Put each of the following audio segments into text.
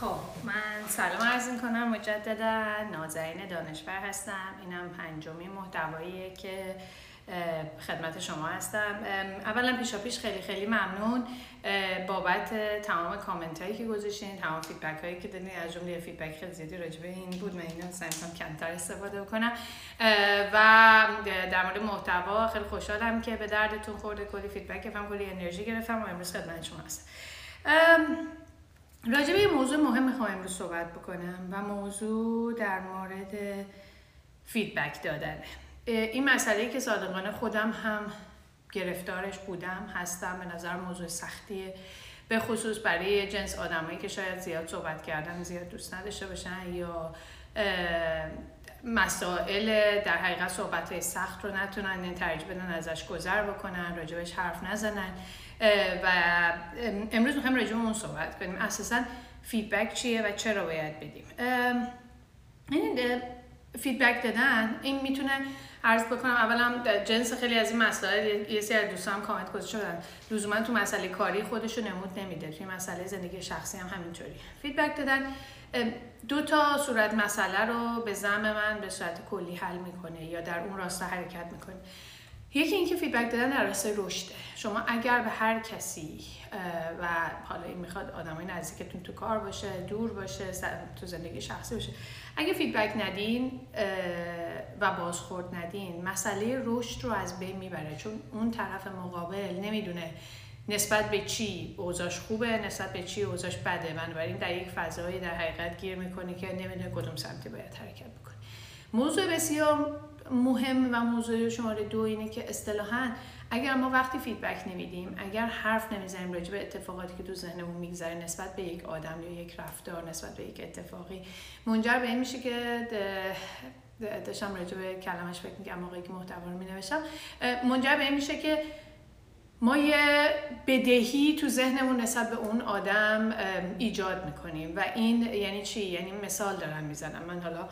خب من سلام عرض کنم مجددا نازنین دانشور هستم. اینم پنجمین محتواییه که خدمت شما هستم. اولا پیشا پیش خیلی خیلی ممنون. بابت تمام کامنت هایی که گذاشتین تمام فیدبک هایی که دادین از جمله فیدبک خیلی زیادی راجع به این بود من اینو سعی کمتر استفاده کنم و در مورد محتوا خیلی خوشحالم که به دردتون خورده کلی فیدبک هم کلی انرژی گرفتم و امروز خدمت شما هستم. راجع به موضوع مهم می‌خوام امروز صحبت بکنم و موضوع در مورد فیدبک دادنه این مسئله که صادقانه خودم هم گرفتارش بودم هستم به نظر موضوع سختیه. به خصوص برای جنس آدمایی که شاید زیاد صحبت کردن زیاد دوست نداشته باشن یا مسائل در حقیقت صحبت های سخت رو نتونن این ترجیح بدن ازش گذر بکنن راجبش حرف نزنن. و امروز می‌خوایم راجع اون صحبت کنیم اساسا فیدبک چیه و چرا باید بدیم فیدبک دادن این می‌تونه عرض بکنم اولا جنس خیلی از این مسائل یه سری دوستان کامنت گذاشته شدن لزوما تو مسئله کاری خودشو نمود نمیده توی مسئله زندگی شخصی هم همینطوری فیدبک دادن دو تا صورت مسئله رو به زعم من به صورت کلی حل می‌کنه یا در اون راستا حرکت می‌کنه یکی اینکه فیدبک دادن در راستای رشده شما اگر به هر کسی و حالا این می‌خواد آدمای نزدیکتون تو کار باشه دور باشه تو زندگی شخصی باشه اگه فیدبک ندین و بازخورد ندین مسئله رشد رو از بین می‌بره. چون اون طرف مقابل نمی‌دونه نسبت به چی اوضاش خوبه نسبت به چی اوضاش بده. بنابراین در یک فضایی در حقیقت گیر می‌کنه که نمی‌دونه کدوم سمتی باید حرکت بکنه. موضوع بسیار مهم و موضوع شماره دو اینه که اصطلاحا اگر ما وقتی فیدبک نمیدیم اگر حرف نمی‌زنیم راجع به اتفاقاتی که تو ذهنمون میگذره نسبت به یک آدم یا یک رفتار نسبت به یک اتفاقی منجر به این میشه که داشتم راجع به کلمش فکر میگم موقعی که محتوا رو مینوشتم منجر به این میشه که ما یه بدهی تو ذهنمون نسبت به اون آدم ایجاد می‌کنیم و این یعنی چی؟ یعنی مثال دارم می‌زنم من حالا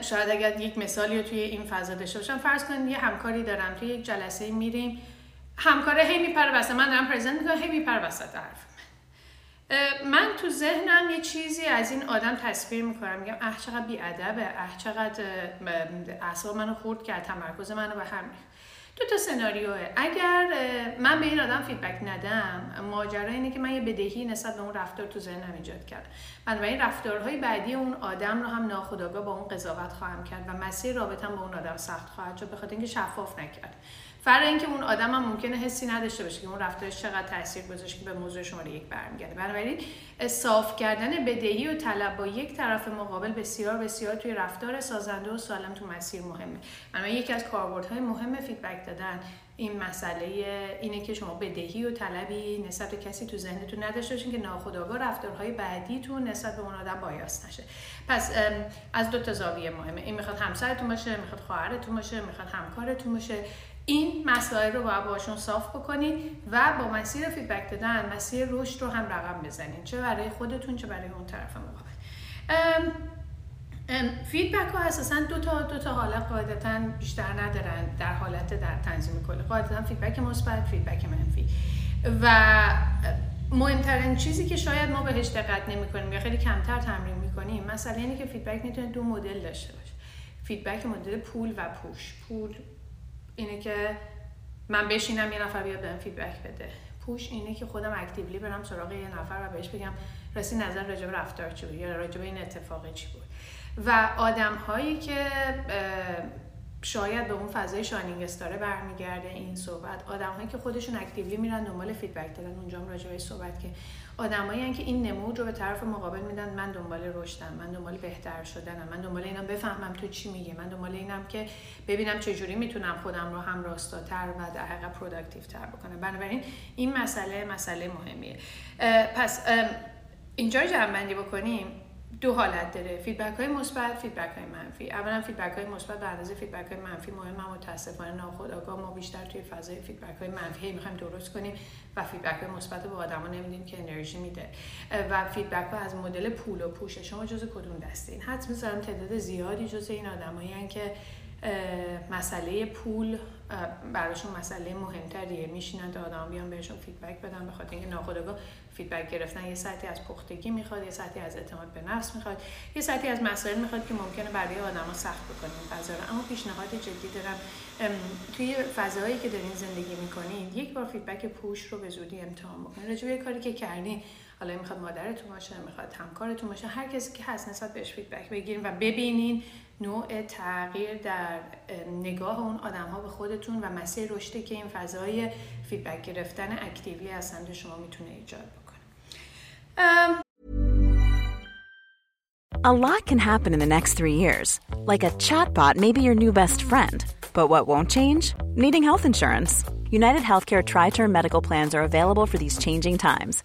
شاید اگر یک مثالی رو توی این فضا داشته باشم فرض کنید یه همکاری دارم توی یک جلسه میریم همکاره هی میپره وسط من دارم پرزنت می‌کنم هی میپره وسط حرف من. من تو ذهنم یه چیزی از این آدم تصویر می‌کنم میگم اه چقدر بیادبه اه چقدر اعصاب منو خورد کرد تمرکز منو به هم دو تا سناریوه. اگر من به این آدم فیدبک ندم ماجرا اینه که من یه بدهی نسبت به اون رفتار تو ذهنم ایجاد کردم بنابراین رفتارهای بعدی اون آدم رو هم ناخودآگاه با اون قضاوت خواهم کرد و مسیر رابطم با اون آدم سخت خواهد شد بخاطر اینکه شفاف نکرد. فرق اینکه اون آدم هم ممکنه حسی نداشته باشه که اون رفتارش چقدر تاثیر گذاشت که به موضوع شماره یک برمیگرده. بنابراین صاف کردن بدهی و طلب با یک طرف مقابل بسیار بسیار توی رفتار سازنده و سالم تو مسیر مهمه. بنابراین یکی از کاربردهای مهم فیدبک دادن این مسئله اینه که شما بدهی و طلبی نسبت کسی تو ذهنتون نداشته باشین که ناخودآگاه رفتارهای بعدیتون نسبت به اون آدم بایاس نشه. پس از دو تا زاویه مهمه. این می‌خواد همسرتون باشه می‌خواد خواهرتون باشه می‌خواد همکارتون باشه. این مسائل رو باید باشون صاف بکنید و با مسیر فیدبک دادن مسیر رشد رو هم رقم بزنید. چه برای خودتون چه برای اون طرف مقابل. فیدبک ها اساسا دو تا دو تا حالت قاعدتا بیشتر ندارن در حالت در تنظیم کلی قاعدتا فیدبک مثبت فیدبک منفی. و مهمترین چیزی که شاید ما بهش دقت نمی کنیم یا خیلی کمتر تمرین می‌کنیم مثلا اینه که فیدبک می‌تونه دو مدل داشته باشه. فیدبک مدل pull و push. pull اینه که من بشینم یه نفر بیاد بهم فیدبک بده. push اینه که خودم actively برم سراغ یه نفر و بهش بگم راستی نظر راجع به رفتار چی بود یا راجع به این اتفاق چی بود. و آدم هایی که شاید به اون فضای shining star ه برمیگرده این صحبت. آدم هایی که خودشون actively میرن دنبال فیدبک دادن اونجا هم راجع صحبت که آدمایی که این نمود رو به طرف مقابل میدن من دنبال رشدم من دنبال بهتر شدنم من دنبال اینم بفهمم تو چی میگه من دنبال اینم که ببینم چجوری می‌تونم خودم رو هم راستاتر و در حقیقت productive تر بکنم. بنابراین این مسئله مسئله مهمیه. پس اینجا رو بکنیم. دو حالت داره. فیدبک های مثبت فیدبک های منفی. اولا فیدبک های مثبت به اندازه فیدبک های منفی مهم هم متاسفانه ناخودآگاه ما بیشتر توی فضای فیدبک های منفی می‌خوایم درست کنیم و فیدبک های مثبت به آدما نمیدیم که انرژی میده. و فیدبک ها از مدل pull و push ه شما جز کدوم دسته من حدس می‌زنم تعداد زیادی جز این آدمایی که مسئله pull براشون مسئله مهمتریه. میشینن تا آدم بیان بهشون فیدبک بدن به خاطر اینکه ناخودآگاه فیدبک گرفتن. یه سطحی از پختگی می‌خواد یه سطحی از اعتماد به نفس می‌خواد یه سطحی از مسائل می‌خواد که ممکنه برای آدما سخت بکنه این فضا اما پیشنهاد جدی دارم توی فضایی که دارین زندگی می‌کنین یک بار فیدبک push رو به زودی امتحان بکنین. راجع کاری که کردین حالا می‌خواد مادرتون باشه می‌خواد همکارتون باشه هر کسی که هست نسبت بهش فیدبک بگیرین و ببینین نوع تغییر در نگاه اون آدم ها به خودتون و مسیر رشدی که این فضای فیدبک گرفتن actively از سمت شما می‌تونه ایجاد بکنه A lot can happen in the next three years. Like a chatbot may be your new best friend. But what won't change? Needing health insurance. United Healthcare Tri Term Medical Plans are available for these changing times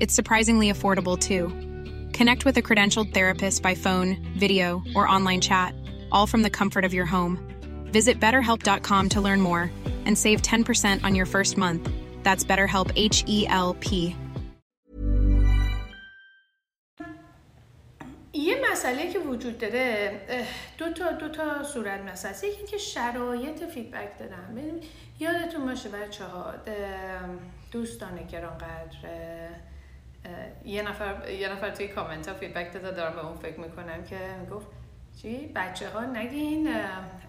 It's surprisingly affordable too. Connect with a credentialed therapist by phone, video, or online chat, all from the comfort of your home. Visit betterhelp.com to learn more and save 10% on your first month. That's BetterHelp H E L P. یه مسئله که وجود داره دو تا دو تا صورت مسئله یکی که شرایط فیدبک دادن یادتون باشه بچه ها دوستان گرانقدر یه نفر یه نفر توی کامنت ها فیدبک داده دارم به اون فکر می‌کنم که گفت چی؟ بچه ها نگین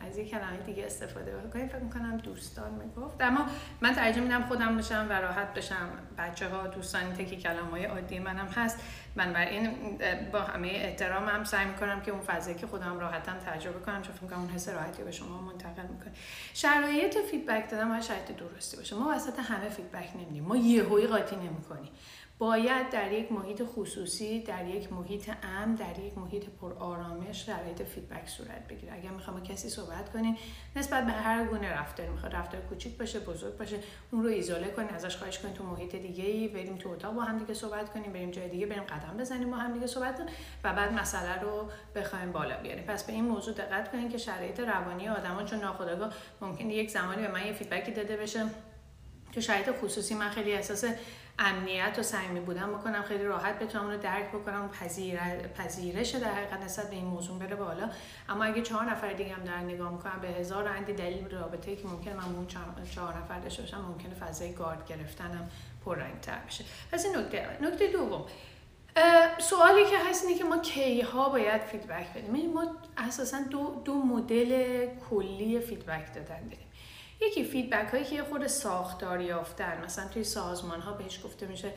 از یک کلمه دیگه استفاده بکنین. فکر می‌کنم دوستان می‌گفت. اما من ترجیح میدم خودم باشم و راحت بشم. بچه ها دوستان تکی کلمه های عادی منم هست. من بر این با همه احترام هم سعی می‌کنم که اون فضایی که خودم راحتم تجربه کنم چون فکر می‌کنم اون حس راحتی به شما منتقل می‌کنه. شرایط feedback دادن باید شرایط درستی باشه. ما وسط همه feedback نمیدیم. ما یهویی قاطی نمی‌کنیم. باید در یک محیط خصوصی در یک محیط امن در یک محیط پر آرامش شرایط feedback صورت بگیره. اگر می‌خوام با کسی صحبت کنین نسبت به هر گونه رفتار می‌خواد رفتار کوچیک باشه بزرگ باشه اون رو ایزوله کنین ازش خواهش کنین تو محیط دیگه ای بریم تو اتاق با هم دیگه صحبت کنیم بریم جای دیگه بریم قدم بزنیم با هم دیگه صحبت کنیم و بعد مسئله رو بخوایم بالا بیاریم. پس به این موضوع دقت کنین که شرایط روانی آدما چون ناخودآگاه ممکن یک زمانی به من یه فیدبکی داده بشه. تو شرایط خصوصی من خیلی احساس امنیت و صمیمی بودن بکنم خیلی راحت بتونم اون رو درک بکنم پذیر... پذیرش در حقیقت نسبت به این موضوع بره بالا. اما اگه چهار نفر دیگه هم در نگاه می‌کنم به هزار و اندی دلیل رابطه که ممکن من اون چهار نفر داشته باشم ممکنه فضای گارد گرفتنم تر بشه. پس این نکته نکته دوم. سوالی که هست اینه که ما کی ها باید feedback بدیم؟ یعنی ما اساسا دو, دو مدل کلی feedback دادن داریم. یکی feedback هایی که خود ساختار یافتن. مثلا توی سازمان ها بهش گفته میشه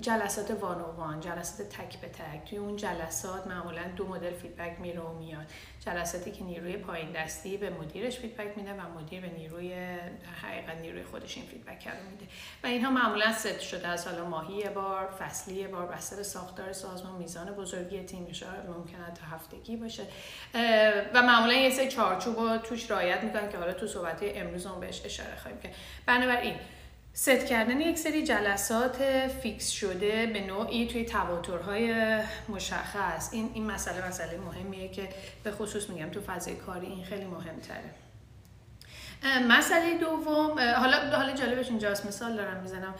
جلسات one جلسات تک به تک. توی اون جلسات معمولا دو مدل feedback میره و میاد. جلساتی که نیروی پایین دستی به مدیرش feedback میده و مدیر به نیروی حقیقت نیروی خودش این feedback رو میده. و اینها معمولا ست شده از حالا ماهی یه بار فصلی یه بار بسته ساختار سازمان میزان بزرگی تیم ممکنه تا هفتگی باشه. و معمولا یه سه چارچوب رو توش رعایت می‌کنن که حالا تو صحبت امروز هم بهش اشاره خواهیم که بنابراین ست کردن یک سری جلسات fix شده به نوعی توی تواترهای مشخص. این این مسئله مسئله مهمیه که به خصوص میگم تو فضای کاری این خیلی مهمتره. مسئله دوم حالا حالا جالبش اینجاست مثال دارم می‌زنم.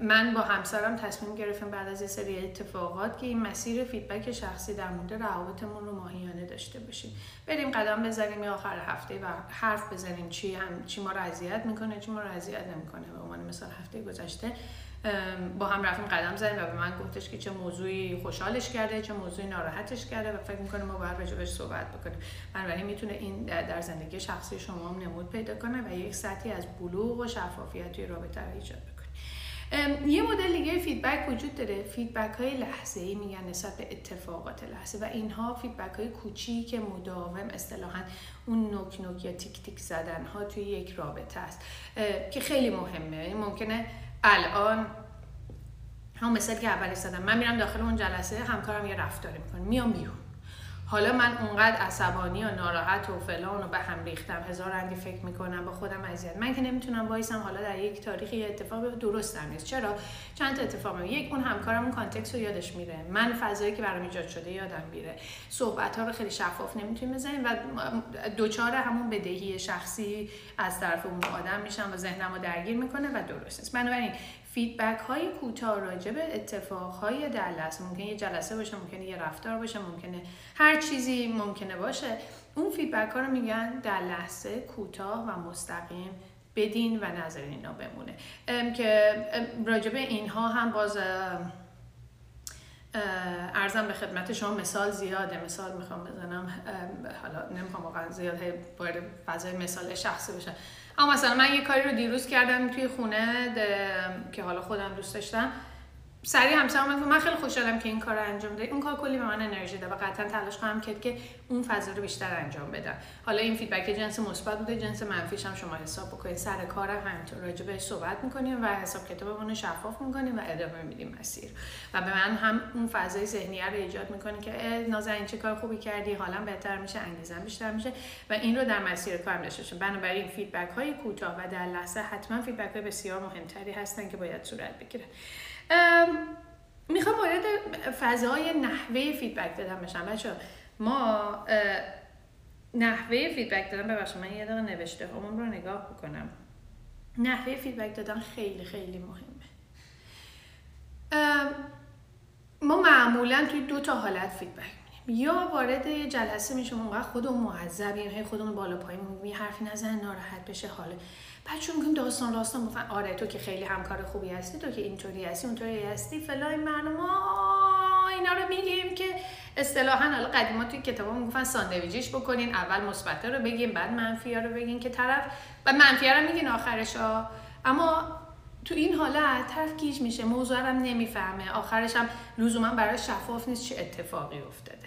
من با همسرم تصمیم گرفتم بعد از یه سری اتفاقات که این مسیر فیدبک شخصی در مورد روابطمون رو ماهیانه داشته باشیم. بریم قدم بزنیم یا آخر هفته و حرف بزنیم چی هم چی ما رو اذیت می‌کنه چی ما رو اذیت نمی‌کنه. به عنوان مثال هفته گذشته با هم رفتیم قدم زدیم و به من گفتش که چه موضوعی خوشحالش کرده چه موضوعی ناراحتش کرده و فکر می‌کنه ما باید راجبش صحبت بکنیم. بنابراین می‌تونه این در زندگی شخصی شما هم نمود پیدا کنه و یک سطحی از بلوغ و شفافیت توی رابطه ایجاد یه مدل دیگه feedback وجود داره. feedback های لحظه ای میگن نسبت به اتفاقات لحظه و اینها feedback های کوچیک مداوم اصطلاحا اون نوک نوک یا تیک تیک زدن ها توی یک رابطه است. که خیلی مهمه. ممکنه الان هم مثل که اولی زدم من میرم داخل اون جلسه همکارم یه رفتاری می‌کنه میام بیرون. حالا من اونقدر عصبانی و ناراحت و فلان و به هم ریختم. هزار اندی فکر می‌کنم با خودم اذیت. من که نمی‌تونم وایسم حالا در یک تاریخی اتفاق درست نیست. چرا؟ چند تا اتفاق یک اون همکارم اون کانتکست رو یادش میره. من فضایی که برام ایجاد شده یادم میره. صحبت ها رو خیلی شفاف نمی‌تونیم بزنیم و دچار همون بدهی شخصی از طرف اون آدم میشم و ذهنم رو درگیر می‌کنه و درست نیست. بنابراین feedback های کوتاه راجع به اتفاق های در لحظه ممکنه یه جلسه باشه ممکنه یه رفتار باشه ممکنه هر چیزی ممکنه باشه اون feedback ها رو میگن در لحظه کوتاه و مستقیم بدین و نذارین بمونه. که راجع به اینها هم باز ارزم به خدمت شما مثال زیاده. مثال می‌خوام بزنم حالا نمی‌خوام واقعا زیاد وارد فضای مثال شخصی بشه اما مثلا من یه کاری رو دیروز کردم توی خونه که حالا خودم دوست داشتم. سریع همسرم من من خیلی خوشحالم که این کار رو انجام ده اون کار کلی به من انرژی داد و قطعا تلاش خواهم کرد که اون فضا رو بیشتر انجام بدم. حالا این فیدبک جنس مثبت بوده جنس منفیش هم شما حساب بکنید. سر کارم همینطور. راجع بهش صحبت می‌کنیم و حساب کتابمون رو شفاف می‌کنیم و ادامه میدیم مسیر. و به من هم اون فضای ذهنی رو ایجاد می‌کنه که نازنین چه کار خوبی کردی؟ حالا بهتر میشه انگیزم بیشتر میشه. و این رو در مسیر کارم داشته بنابراین feedback های کوتاه و در لحظه حتما feedback های بسیار مهمتری هستن که باید صورت بگیرن می‌خوام وارد فضای نحوه feedback دادن بشم. بچه ما نحوه feedback دادن ببخشید من یه دقیقه نوشته همون رو نگاه بکنم. نحوه feedback دادن خیلی خیلی مهمه. ما معمولا توی دو تا حالت feedback یا وارد یه جلسه میشیم اونقدر خودمون معذبیم هی خودمون بالا پایین میگیم حرفی نزن ناراحت بشه حاله بچه میگیم داستان داستان. گفتن آره تو که خیلی همکار خوبی هستی تو که اینطوری هستی اونطوری هستی فلان معلوم اینا رو میگیم که اصطلاحا حالا قدیما توی کتابا می‌گفتن ساندویچیش بکنین اول مثبت رو بگیم بعد منفی رو بگین که طرف و منفی رو میگین آخرش ها اما تو این حالت طرف گیج میشه موضوع هم نمی‌فهمه. آخرش هم لزوما برای شفاف نیست چه اتفاقی افتاده.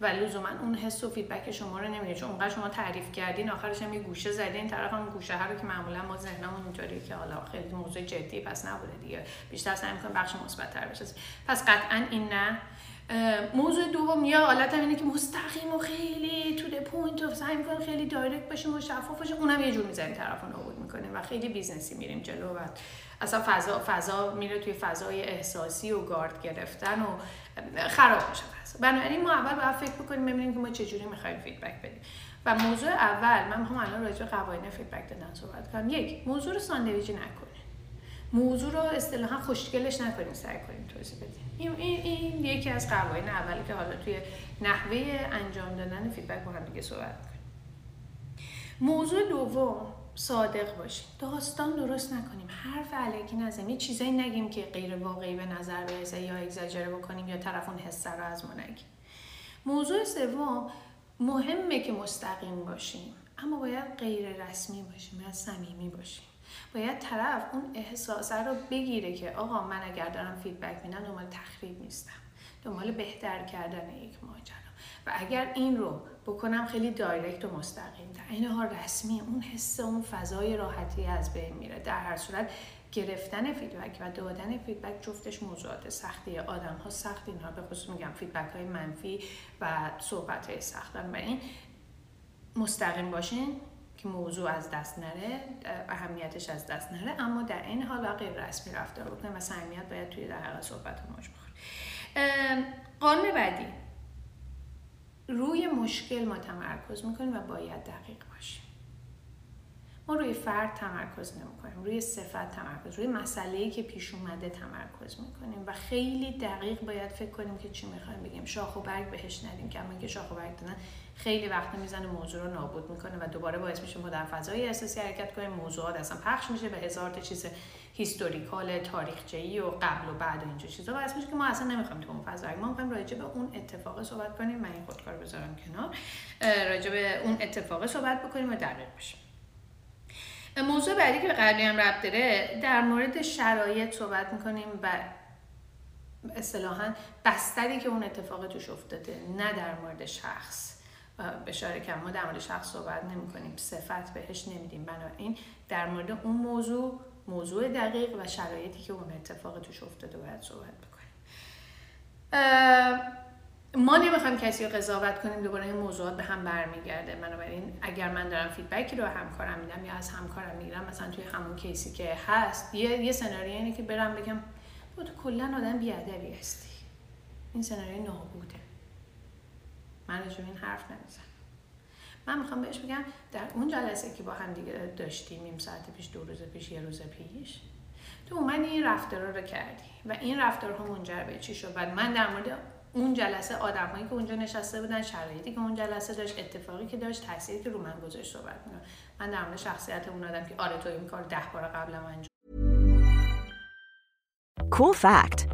و لزوما اون حس و feedback شما رو نمیده. چون اونقدر شما تعریف کردین آخرش هم یه گوشه زدین. طرف هم گوشه ها رو که معمولا ما ذهنمون اینطوریه که حالا خیلی موضوع جدی پس نبوده دیگه. بیشتر سعی می‌کنیم بخش مثبت تر بشه پس قطعا این نه. موضوع دوم یا حالت اینه که مستقیم و خیلی to the point و سعی خیلی direct باشیم و شفاف باشیم. اونم یه جور می‌ذاریم طرفو نابود می‌کنیم و خیلی business ی میریم جلو و اصلا فضا فضا میره توی فضای احساسی و گارد گرفتن و خراب میشه فضا. بنابراین ما اول باید فکر بکنیم ببینیم که ما چجوری می‌خوایم feedback بدیم. و موضوع اول من می‌خوام الان راجع به قوانین feedback دادن صحبت کنم. یک موضوع رو ساندویچی نکنیم موضوع رو اصطلاحا خوشگلش نکنیم سعی کنیم توضیح بدیم. این, این, یکی از قوانین اولی که حالا توی نحوه انجام دادن feedback با هم دیگه صحبت کنیم. موضوع دوم صادق باشیم. داستان درست نکنیم. حرف الکی نزنیم. یه چیزایی نگیم که غیر واقعی به نظر برسه یا اگزجره بکنیم یا طرف اون حس رو از ما نگیره موضوع سوم مهمه که مستقیم باشیم اما باید غیر رسمی باشیم باید صمیمی باشیم. باید طرف اون احساسه رو بگیره که آقا من اگر دارم feedback میدم دنبال تخریب نیستم. دنبال بهتر کردن یک ماجرا. و اگر این رو بکنم خیلی direct و مستقیم در عین حال رسمی اون حس اون فضای راحتی از بین میره. در هر صورت گرفتن feedback و دادن feedback جفتش موضوعات سختی. آدم ها سخت اینها به خصوص میگم feedback های منفی و صحبت های سخت. این مستقیم باشین. که موضوع از دست نره اهمیتش از دست نره اما در عین حال و غیر رسمی رفتار بکنیم و صمیمیت باید توی در حقیقت صحبت ماش بخوره قانون بعدی. روی مشکل ما تمرکز می‌کنیم و باید دقیق باشیم. ما روی فرد تمرکز نمی‌کنیم روی صفت تمرکز روی مسئله که پیش اومده تمرکز می‌کنیم و خیلی دقیق باید فکر کنیم که چی می‌خوایم بگیم. شاخ و برگ بهش ندیم که که شاخ و برگ دادن خیلی وقت می‌زنه موضوع رو نابود می‌کنه و دوباره باعث میشه ما در فضای احساسی حرکت کنیم موضوعات اصلا پخش میشه به هزار تا چیز هیستوریکال تاریخچه‌ای و قبل و بعد و اینجور چیزا. باعث میشه که ما اصلا نمی‌خوایم تو اون فضا ما می‌خوایم راجع به اون اتفاق صحبت کنیم من این خودکار بذارم کنار راجع به اون اتفاق صحبت بکنیم و دقیق بشیم. موضوع بعدی که به قبلی هم ربط داره در مورد شرایط صحبت می‌کنیم و اصطلاحا بستری که اون اتفاق توش افتاده نه در مورد شخص. بشاره که ما در مورد شخص صحبت نمی کنیم. صفت بهش نمیدیم. بنابراین در مورد اون موضوع موضوع دقیق و شرایطی که اون اتفاق توش افتاده باید صحبت بکنیم. ما نمی‌خوایم کسی رو قضاوت کنیم دوباره این موضوعات به هم برمیگرده. بنابراین اگر من دارم فیدبکی رو همکارم میدم یا از همکارم می‌گیرم مثلا توی همون کیسی که هست یه, یه سناریو اینه که برم بگم تو کلا آدم بیادبی هستی. این سناریو نابوده. من راجع این حرف نمی‌زنم من می‌خوام بهش بگم در اون جلسه که با هم دیگه داشتیم نیم ساعت پیش دو روز پیش یه روز پیش تو اومدی این رفتارا رو کردی و این رفتارها منجر به چی شد؟ بعد من در مورد اون جلسه آدمایی که اونجا نشسته بودن شرایطی که اون جلسه داشت اتفاقی که داشت تاثیری که رو من گذاشت صحبت می‌کنم. من در مورد شخصیت اون آدم که آره تو این کار ده بار قبلا انجام Cool fact.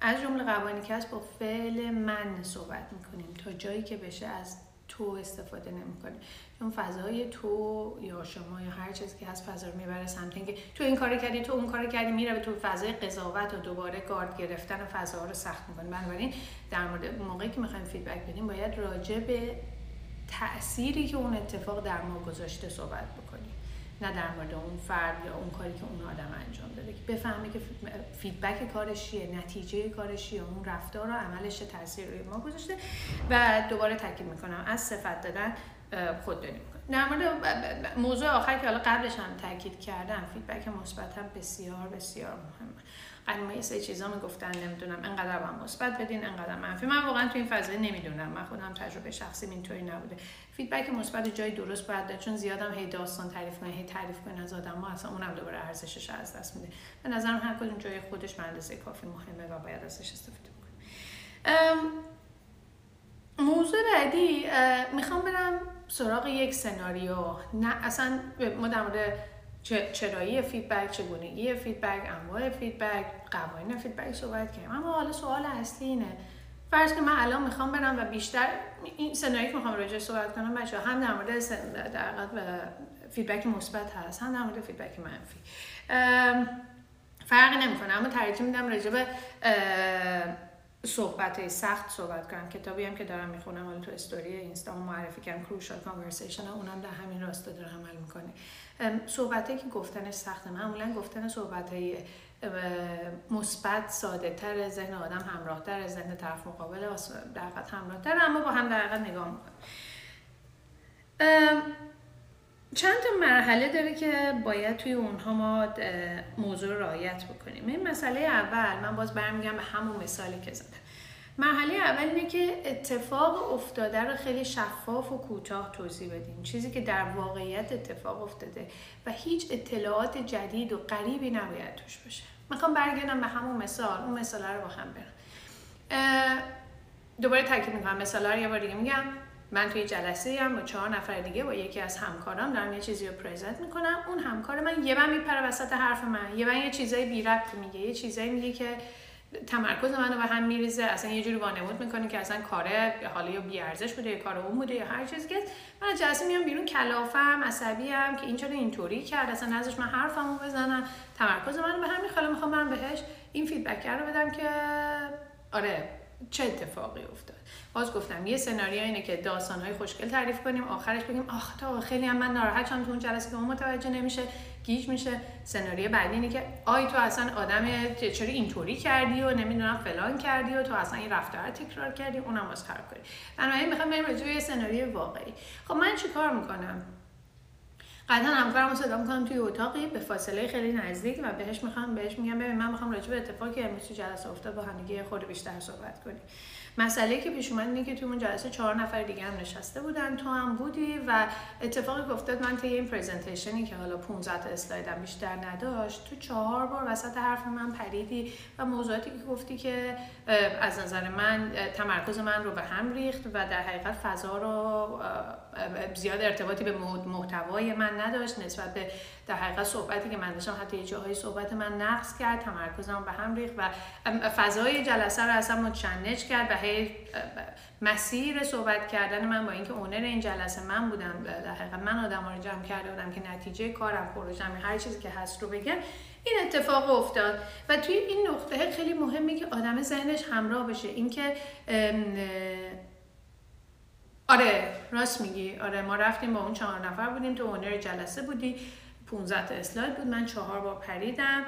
از جمله قوانینی که هست با فعل من صحبت می‌کنیم. تا جایی که بشه از تو استفاده نمی‌کنیم چون فضای تو یا شما یا هر چیزی که هست فضا رو می‌بره سمت اینکه تو این کارو کردی تو اون کارو کردی میره به تو فضای قضاوت و دوباره گارد گرفتن فضا رو سخت می‌کنه بنابراین در مورد موقعی که می‌خوایم feedback بدیم باید راجع به تأثیری که اون اتفاق در ما گذاشته صحبت بکنیم. نه در مورد اون فرد یا اون کاری که اون آدم انجام داده که بفهمه که feedback کارش چیه نتیجه کارش چیه اون رفتار و عملش تاثیر روی ما گذاشته و دوباره تاکید می‌کنم از صفت دادن خودداری می‌کنه در مورد موضوع آخر که حالا قبلش هم تاکید کردم feedback مثبت هم بسیار بسیار مهمه. یه سه چیزا می‌گفتن نمی‌دونم انقدر هم مثبت بدین انقدر منفی. من واقعا تو این فضای نمی‌دونم. من خودم تجربه شخصی اینطوری نبوده. feedback مثبت جای درست باید چون زیادم هی داستان تعریف کنه هی تعریف کنه از آدم ها اصلا اونم دوباره ارزشش از دست میده. به نظرم هر کدوم جای خودش به اندازه کافی مهمه و باید ازش استفاده کنیم موضوع بعدی می‌خوام برم سراغ یک سناریو. نه اصلا ما در مورد چرایی feedback چگونگی feedback انواع feedback قوانین feedback صحبت کردیم. اما حالا سوال اصلی اینه. فرض که من الان می‌خوام برم و بیشتر این سناریو که می‌خوام راجع صحبت کنم بچه هم در مورد در feedback مثبت هست هم در مورد feedback منفی. فرقی نمی‌کنه. اما ترجیح میدم راجع به صحبت سخت صحبت کنم. کتابی هم که دارم می‌خونم حالا تو استوری اینستا معرفی کردم Crucial Conversation اونم در همین راستا داره عمل می‌کنه. صحبتی که گفتنش سخته. معمولا گفتن صحبت های مثبت ساده تر ذهن آدم همراه تر ذهن طرف مقابل در همراه تر اما با هم در نگاه می‌کنه چند تا مرحله داره که باید توی اونها ما موضوع رعایت بکنیم. این مسئله اول من باز برمیگم به همون مثالی که زدم. مرحله اول اینه که اتفاق افتاده رو خیلی شفاف و کوتاه توضیح بدیم چیزی که در واقعیت اتفاق افتاده و هیچ اطلاعات جدید و غریبی نباید توش باشه. می‌خوام برگردم به همون مثال. اون مثال رو با هم برم دوباره تاکید می‌کنم. مثال رو یه بار دیگه میگم. من توی جلسه هم با چهار نفر دیگه با یکی از همکارام دارم یه چیزی رو پرزنت می‌کنم. اون همکار من یه من میپره وسط حرف من. یه من یه چیزای بی ربط میگه. یه چیزایی میگه که تمرکز منو به هم میریزه. اصلا یه جوری وانمود می‌کنه که اصلا کاره حالا یا بی ارزش بوده یا کار اون بوده یا هر چیزی که من از جلسه میام بیرون کلافم عصبی ام که این چرا اینطوری کرد. اصلا نذاشت من حرفمو بزنم. تمرکز منو به هم می‌خوام من بهش این feedback رو بدم که آره چه اتفاقی افتاد. باز گفتم یه سناریو اینه که داستانهای خوشگل تعریف کنیم آخرش بگیم آخ تا خیلی هم من ناراحت شدم تو اون جلسه که اون متوجه نمیشه گیج میشه. سناریو بعدی اینه که آی تو اصلا آدم چرا اینطوری کردی و نمی‌دونم فلان کردی و تو اصلا این رفتار تکرار کردی اونم باز خراب کنی. بنابراین می‌خوام بریم یه سناریو واقعی. خب من چیکار می‌کنم؟ قطعا همکارم صدا می‌کنم توی اتاقی به فاصله خیلی نزدیک و بهش می‌خوام بهش میگم ببین من می‌خوام راجع به اتفاقی امروز تو جلسه افتاد با همدیگه خود بیشتر صحبت کنیم. مسئله که پیش اومد اینه که توی اون جلسه چهار نفر دیگه هم نشسته بودن تو هم بودی و اتفاقی که افتاد من طی این پرزنتیشنی که حالا 15 تا اسلایدم بیشتر نداشت تو چهار بار وسط حرف من پریدی و موضوعاتی که گفتی که از نظر من تمرکز من رو به هم ریخت و در حقیقت فضا رو زیاد ارتباطی به محتوای من نداشت. نسبت به در حقیقت صحبتی که من داشتم حتی یه جاهای صحبت من نقص کرد تمرکزم به هم ریخت و فضای جلسه رو اصلا متشنج کرد و هی مسیر صحبت کردن من با اینکه اونر این جلسه من بودم در حقیقت من آدم رو جمع کرده بودم که نتیجه کارم پروژم هر چیزی که هست رو بگم این اتفاق افتاد. و توی این نقطه خیلی مهمه که آدم ذهنش همراه بشه. اینکه آره راست میگی. آره ما رفتیم با اون چهار نفر بودیم تو اونر جلسه بودی. 15 تا اسلاید بود. من چهار بار پریدم.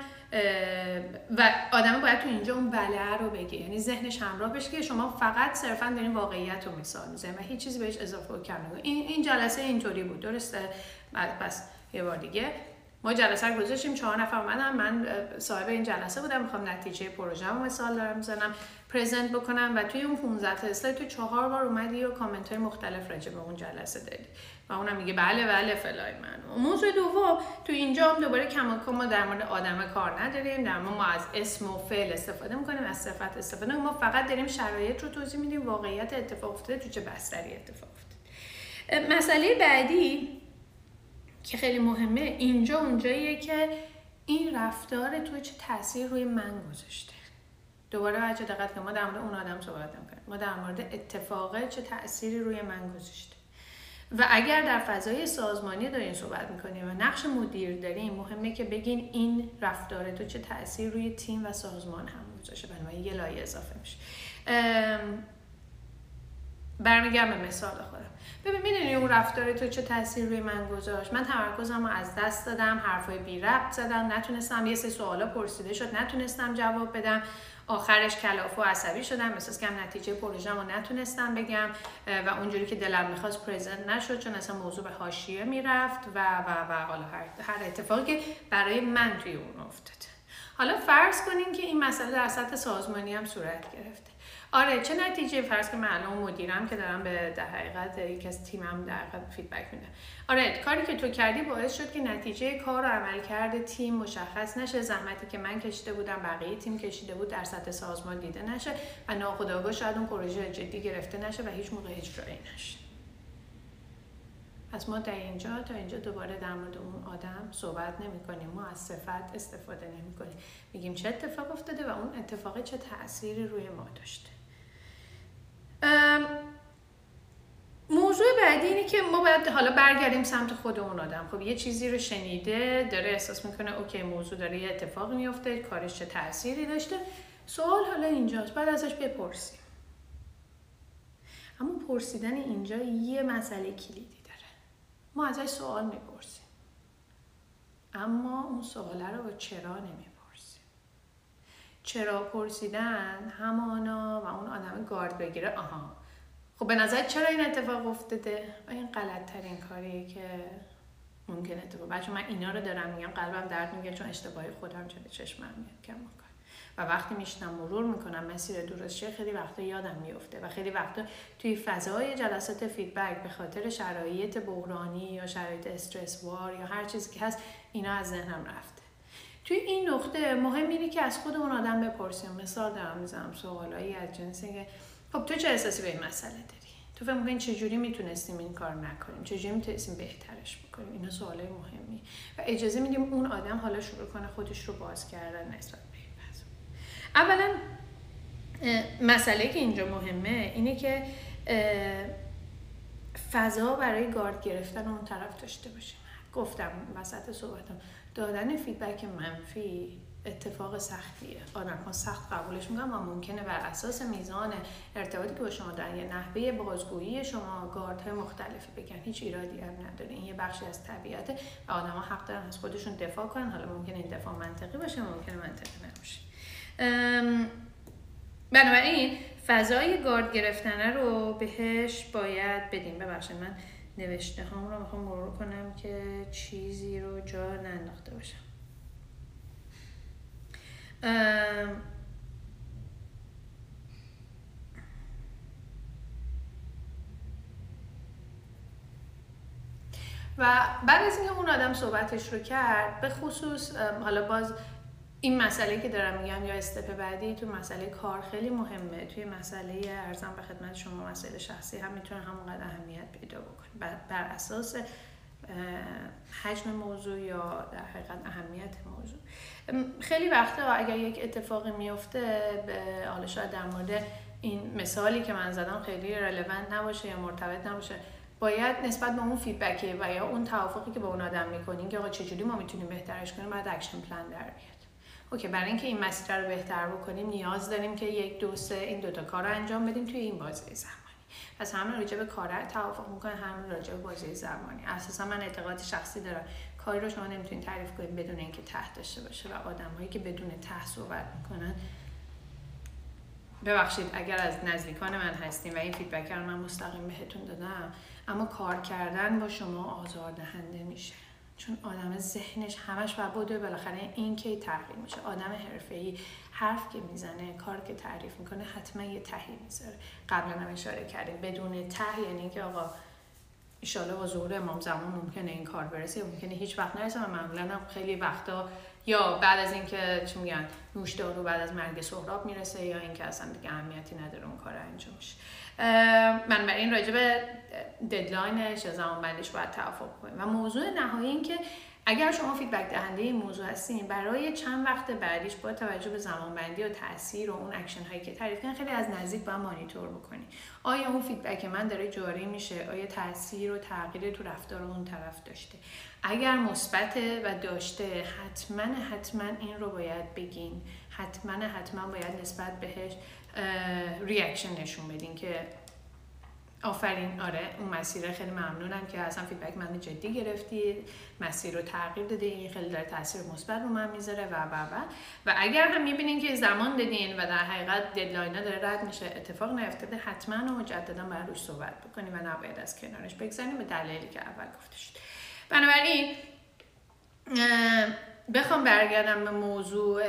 و آدم باید تو اینجا اون بله رو بگه. یعنی ذهنش همراه بشه که شما فقط صرفا دارین واقعیت رو مثال می‌زنید و هیچ چیزی بهش اضافه و این این جلسه اینطوری بود. درسته؟ پس یه بار دیگه. ما جلسه رو گذاشتیم. چهار نفر اومدن. من صاحب این جلسه بودم. می‌خوام نتیجه پروژه رو مثال دارم می‌زنم پرزنت بکنم و توی اون 15 تا اسلاید تو چهار بار اومدی و کامنت های مختلف راجع به اون جلسه دادی. اونم میگه بله بله فلای من. موضوع دوم تو اینجا هم دوباره کماکان ما در مورد آدم کار نداریم. در ما از اسم و فعل استفاده می‌کنیم از صفت استفاده. ما فقط داریم شرایط رو توضیح میدیم واقعیت اتفاق افتاده تو چه بستری اتفاق افتاده. مسئله بعدی که خیلی مهمه اینجا اونجاییه که این رفتار تو چه تاثیر روی من گذاشته. دوباره بچه دقت کنید ما در مورد اون آدم صحبت نمی‌کنیم. ما در مورد اتفاقه چه تأثیری روی من گذاشته. و اگر در فضای سازمانی دارین صحبت می‌کنیم و نقش مدیر داریم مهمه که بگین این رفتار تو چه تاثیر روی تیم و سازمان هم گذاشته بنابراین یه لایه اضافه میشه. برمیگردم به مثال خودم. ببین می‌دونی اون رفتار تو چه تاثیر روی من گذاشت؟ من تمرکزم رو از دست دادم حرفای بی ربط زدم نتونستم یه سه سوالا پرسیده شد نتونستم جواب بدم. آخرش کلاف و عصبی شدم احساس کم نتیجه پروژم رو نتونستم بگم و اونجوری که دلم می‌خواست پرزنت نشد چون اصلا موضوع به حاشیه می‌رفت و و و حالا هر, هر اتفاقی که برای من توی اون افتاد. حالا فرض کنیم که این مسئله در سطح سازمانی هم صورت گرفته. آره چه نتیجه؟ فرض که من الان مدیرم که دارم به در حقیقت یکی از تیمم در حقیقت فیدبک میده. آره کاری که تو کردی باعث شد که نتیجه کار و عمل کرده تیم مشخص نشه. زحمتی که من کشیده بودم بقیه تیم کشیده بود در سطح سازمان دیده نشه و ناخودآگاه شاید اون پروژه جدی گرفته نشه و هیچ موقع اجرایی نشه. پس ما در اینجا تا اینجا دوباره در مورد اون آدم صحبت نمی کنیم ما از صفت استفاده نمی کنیم میگیم چه اتفاق افتاده و اون اتفاق چه تأثیری روی ما داشته. موضوع بعدی اینه که ما باید حالا برگردیم سمت خود اون آدم. خب یه چیزی رو شنیده داره احساس می‌کنه اوکی موضوع داره یه اتفاق میفته کارش چه تأثیری داشته. سوال حالا اینجاست بعد ازش بپرسیم. اما پرسیدن اینجا یه مسئله کلیدی داره. ما ازش سوال می‌پرسیم. اما اون سواله رو با چرا نمی‌پرسیم؟ چرا پرسیدن؟ همانا و اون آدم گارد بگیره. آها. خب به نظر چرا این اتفاق افتاده؟ این غلط ترین کاریه که ممکن اتفاق بچه من اینا رو دارم میگم قلبم درد میگه چون اشتباهی خودم چه چشمم میاد. کم و وقتی میشنم مرور می‌کنم مسیر درست خیلی وقتا یادم میفته. و خیلی وقتا توی فضای جلسات فیدبک به خاطر شرایط بحرانی یا شرایط استرس وار یا هر چیزی که هست اینا از ذهنم رفته. توی این نقطه مهم اینه که از خود اون آدم بپرسیم. مثال دارم می‌زنم سوالایی از جنسی که خب تو چه احساسی به این مسئله داری؟ تو فکر می‌کنین چجوری می‌تونستیم این کار نکنیم؟ چجوری می‌تونستیم بهترش بکنیم؟ اینا سوالای مهمی. و اجازه میدیم اون آدم حالا شروع کنه خودش رو باز کردن نسبت به این اولا مسئله که اینجا مهمه اینه که فضا برای گارد گرفتن اون طرف داشته باشیم. گفتم وسط صحبتم. دادن فیدبک منفی اتفاق سختیه. آدم ها سخت قبولش می‌کنن و ممکنه بر اساس میزان ارتباطی که با شما دارن یه نحوه بازگویی شما های مختلفی بگن هیچ ایرادی هم نداره. این یه بخشی از طبیعته و آدم ها حق دارن از خودشون دفاع کنن. حالا ممکنه این دفاع منطقی باشه ممکنه منطقی نباشه. بنابراین فضای گارد گرفتنه رو بهش باید بدیم. ببخشید من نوشته هام رو می‌خوام مرور کنم که چیزی رو جا ننداخته باشم. و بعد از اینکه اون آدم صحبتش رو کرد به خصوص حالا باز این مسئله که دارم میگم یا step بعدی تو مسئله کار خیلی مهمه. توی مسئله عرضم به خدمت شما مسئله شخصی هم می‌تونه همونقدر اهمیت پیدا بکنه. بر اساس حجم موضوع یا در حقیقت اهمیت موضوع. خیلی وقتا اگر یک اتفاقی میفته به حالا شاید در مورد این مثالی که من زدم خیلی relevant نباشه یا مرتبط نباشه. باید نسبت به اون feedback و یا اون توافقی که با اون آدم می‌کنین که آقا چجوری ما می‌تونیم بهترش کنیم باید action plan در بیاد. OK برای اینکه این مسیر رو بهتر بکنیم نیاز داریم که یک دو سه این دوتا کار رو انجام بدیم توی این بازه زمانی. پس هم راجع به کار توافق می‌کنه هم راجع به بازه زمانی. اساسا من اعتقاد شخصی دارم کاری رو شما نمی‌تونید تعریف کنید بدون اینکه ته داشته باشه و آدمهایی که بدون ته صحبت می‌کنن. ببخشید اگر از نزدیکان من هستیم و این feedback رو من مستقیم بهتون دادم اما کار کردن با شما آزار دهنده میشه. چون آدم ذهنش همش و بوده بالاخره این که تغییر میشه. آدم ای حرف که می‌زنه کار که تعریف می‌کنه حتما یه تهی می‌ذاره. قبلا هم اشاره کردیم. بدون ته یعنی که آقا ایشالا با ظهور امام زمان ممکنه این کار برسه ممکنه هیچ وقت نرسه. و معمولا هم خیلی وقتا یا بعد از اینکه چی میگن نوش دارو بعد از مرگ سهراب می‌رسه یا اینکه اصلا دیگه اهمیتی نداره اون کار انجام میشه. من بر این راجع به یا زمان بندیش باید توافق کنیم. و موضوع نهایی این که اگر شما feedback دهنده این موضوع هستین برای چند وقت بعدیش با توجه به زمان بندی و تاثیر و اون اکشن هایی که تعریف کردن خیلی از نزدیک باید مانیتور بکنی آیا اون feedback من داره جاری میشه؟ آیا تاثیر و تغییر تو رفتار اون طرف داشته؟ اگر مثبت و داشته حتما حتما این رو باید بگین. حتما حتما باید نسبت بهش reaction نشون بدین که آفرین آره اون مسیر خیلی ممنونم که اصلا feedback من جدی گرفتی. مسیر رو تغییر داده این خیلی داره تاثیر مثبت رو من می‌ذاره و و و. و اگر هم می‌بینین که زمان دادین و در حقیقت deadline داره رد میشه اتفاق نیفتاده حتما و مجددا باید روش صحبت بکنیم و نباید از کنارش بگذریم به دلیلی که اول گفته شد. بنابراین بخوام برگردم به موضوع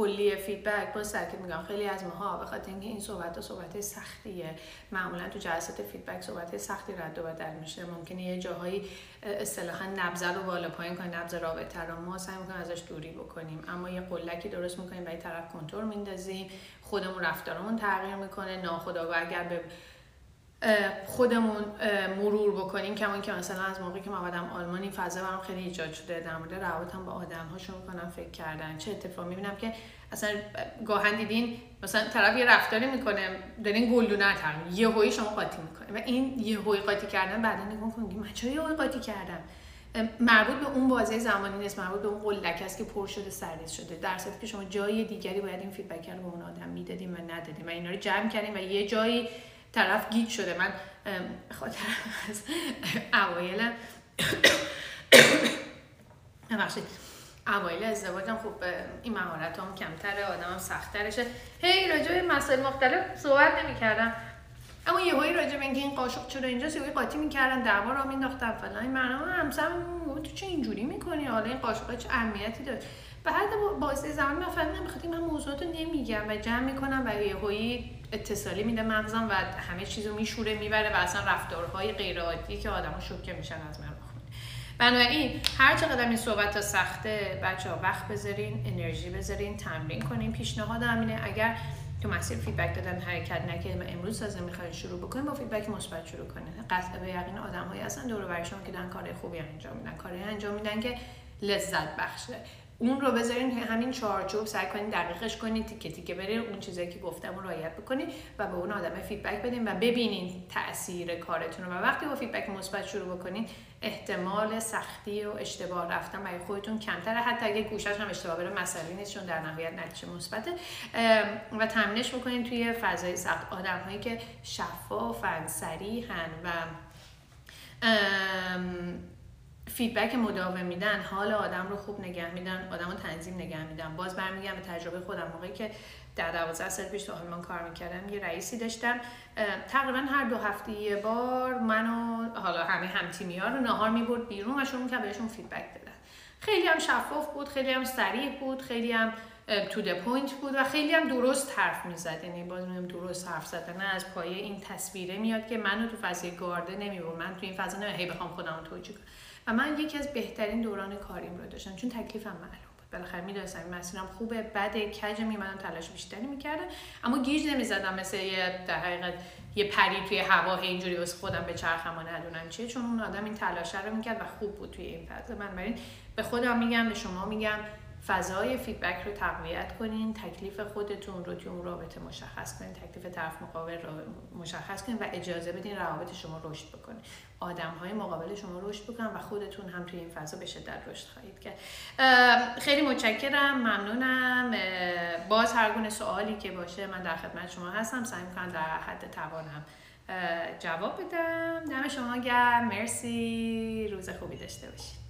کلی فیدبک با که میگم خیلی از ماها به خاطر اینکه این صحبت ها صحبت سختیه معمولا تو جلسات فیدبک صحبت سختی رد و بدل میشه. ممکنه یه جاهایی اصطلاحا نبض رو بالا پایین کنیم نبض رابطه رو. ما سعی می‌کنیم ازش دوری بکنیم. اما یه قلکی درست می‌کنیم و طرف کنترل میندازیم. خودمون رفتارمون تغییر می‌کنه. ناخودآگاه اگر به خودمون مرور بکنیم. کمان که مثلا از موقعی که ما آدم آلمان این فضا برام خیلی ایجاد شده. در مورد روابطم با آدم ها شروع کنم فکر کردن. چه اتفاقی می‌بینم که اصلا گاهن دیدین مثلا طرف یه رفتاری می‌کنه دارین گلدونه تر یه هوی شما قاطی می‌کنه و این یه هوی قاطی کردن بعدا نگاه کنید من چرا یه قاطی کردم؟ مربوط به اون بازه زمانی نیست. مربوط به اون قلک است که پر شده سرریز شده. در که شما جای دیگری باید این فیدبک رو به اون آدم می‌دادیم و ندادیم و اینا رو جمع کردیم و یه جایی طرف گیت شده. من خاطر از اوایل ببخشید. اوایل ازدواجم خب این مهارت هم کمتره آدم هم سختترشه. هی راجع به مسائل مختلف صحبت نمی‌کردم. اما یه هایی راجع به اینکه این قاشق چرا اینجا یه قاطی می‌کردن دعوا را مینداختن فلان این معنا همسرم تو چه اینجوری می‌کنی؟ حالا این قاشق چه اهمیتی داره؟ به هر بازه زمان من فهمیدم بخاطر من موضوعات رو نمیگم و جمع می‌کنم و یه هایی اتصالی میده مغزم و همه چیزو میشوره می‌بره و اصلا رفتارهای غیر عادی که آدما شوکه میشن از من بنابراین هر چقدر این صحبت ها سخته بچه ها وقت بذارین انرژی بذارین تمرین کنین پیشنهاد همینه اگر تو مسیر feedback دادن حرکت نکردیم امروز تازه می‌خواین شروع بکنیم با feedback مثبت شروع کنین قطع به یقین آدمهایی هستن دور و که دارن کار خوبی انجام میدن. کاری انجام میدن که لذت بخشه. اون رو بذارین همین چارچوب سعی کنید دقیقش کنید تیکه تیکه برین اون چیزایی که گفتم رو رعایت بکنید و به اون آدم feedback بدین و ببینین تاثیر کارتون رو. و وقتی با feedback مثبت شروع بکنید احتمال سختی و اشتباه رفتن برای خودتون کمتره. حتی اگه گوشش هم اشتباه بره مسئله نیست چون در نهایت نتیجه مثبته. و تمرینش بکنید توی فضای سخت. آدم هایی که شفافن سریحن و فیدبک مداوم میدن حال آدم رو خوب نگه میدن آدم رو تنظیم نگه میدن. باز برمیگم به تجربه خودم. موقعی که در 12 سال پیش تو آلمان کار می‌کردم یه رئیسی داشتم. تقریبا هر دو هفته یه بار منو حالا همه همتیمی ها رو نهار می‌برد بیرون و شروع می‌کرد بهشون feedback دادن. خیلی هم شفاف بود خیلی هم سریع بود خیلی هم to the point بود و خیلی هم درست حرف می‌زد. یعنی باز میگم درست حرف زدن. از پایه این تصویره میاد که منو تو فضای گارده نمی‌برد. من تو این فضا هی بخوام خودم توجیه کنم. من یکی از بهترین دوران کاریم رو داشتم چون تکلیفم معلوم بود. بالاخره می‌دونستم این مسیرم خوبه بده کج میمدم تلاش بیشتری می‌کردم. اما گیج نمی‌زدم مثل یه در حقیقت یه پری توی هوا اینجوری واسه خودم به چرخم و ندونم چیه چون اون آدم این تلاش رو می‌کرد و خوب بود توی این فضا. من به خودم میگم به شما میگم فضای فیدبک رو تقویت کنین تکلیف خودتون رو توی اون رابطه مشخص کنین تکلیف طرف مقابل رو مشخص کنین و اجازه بدین روابط شما رشد بکنه. آدم های مقابل شما رشد بکنن و خودتون هم توی این فضا به شدت رشد خواهید کرد. خیلی متشکرم ممنونم. باز هر گونه سوالی که باشه من در خدمت شما هستم سعی می‌کنم در حد توانم جواب بدم. دم شما گرم. مرسی. روز خوبی داشته باشید.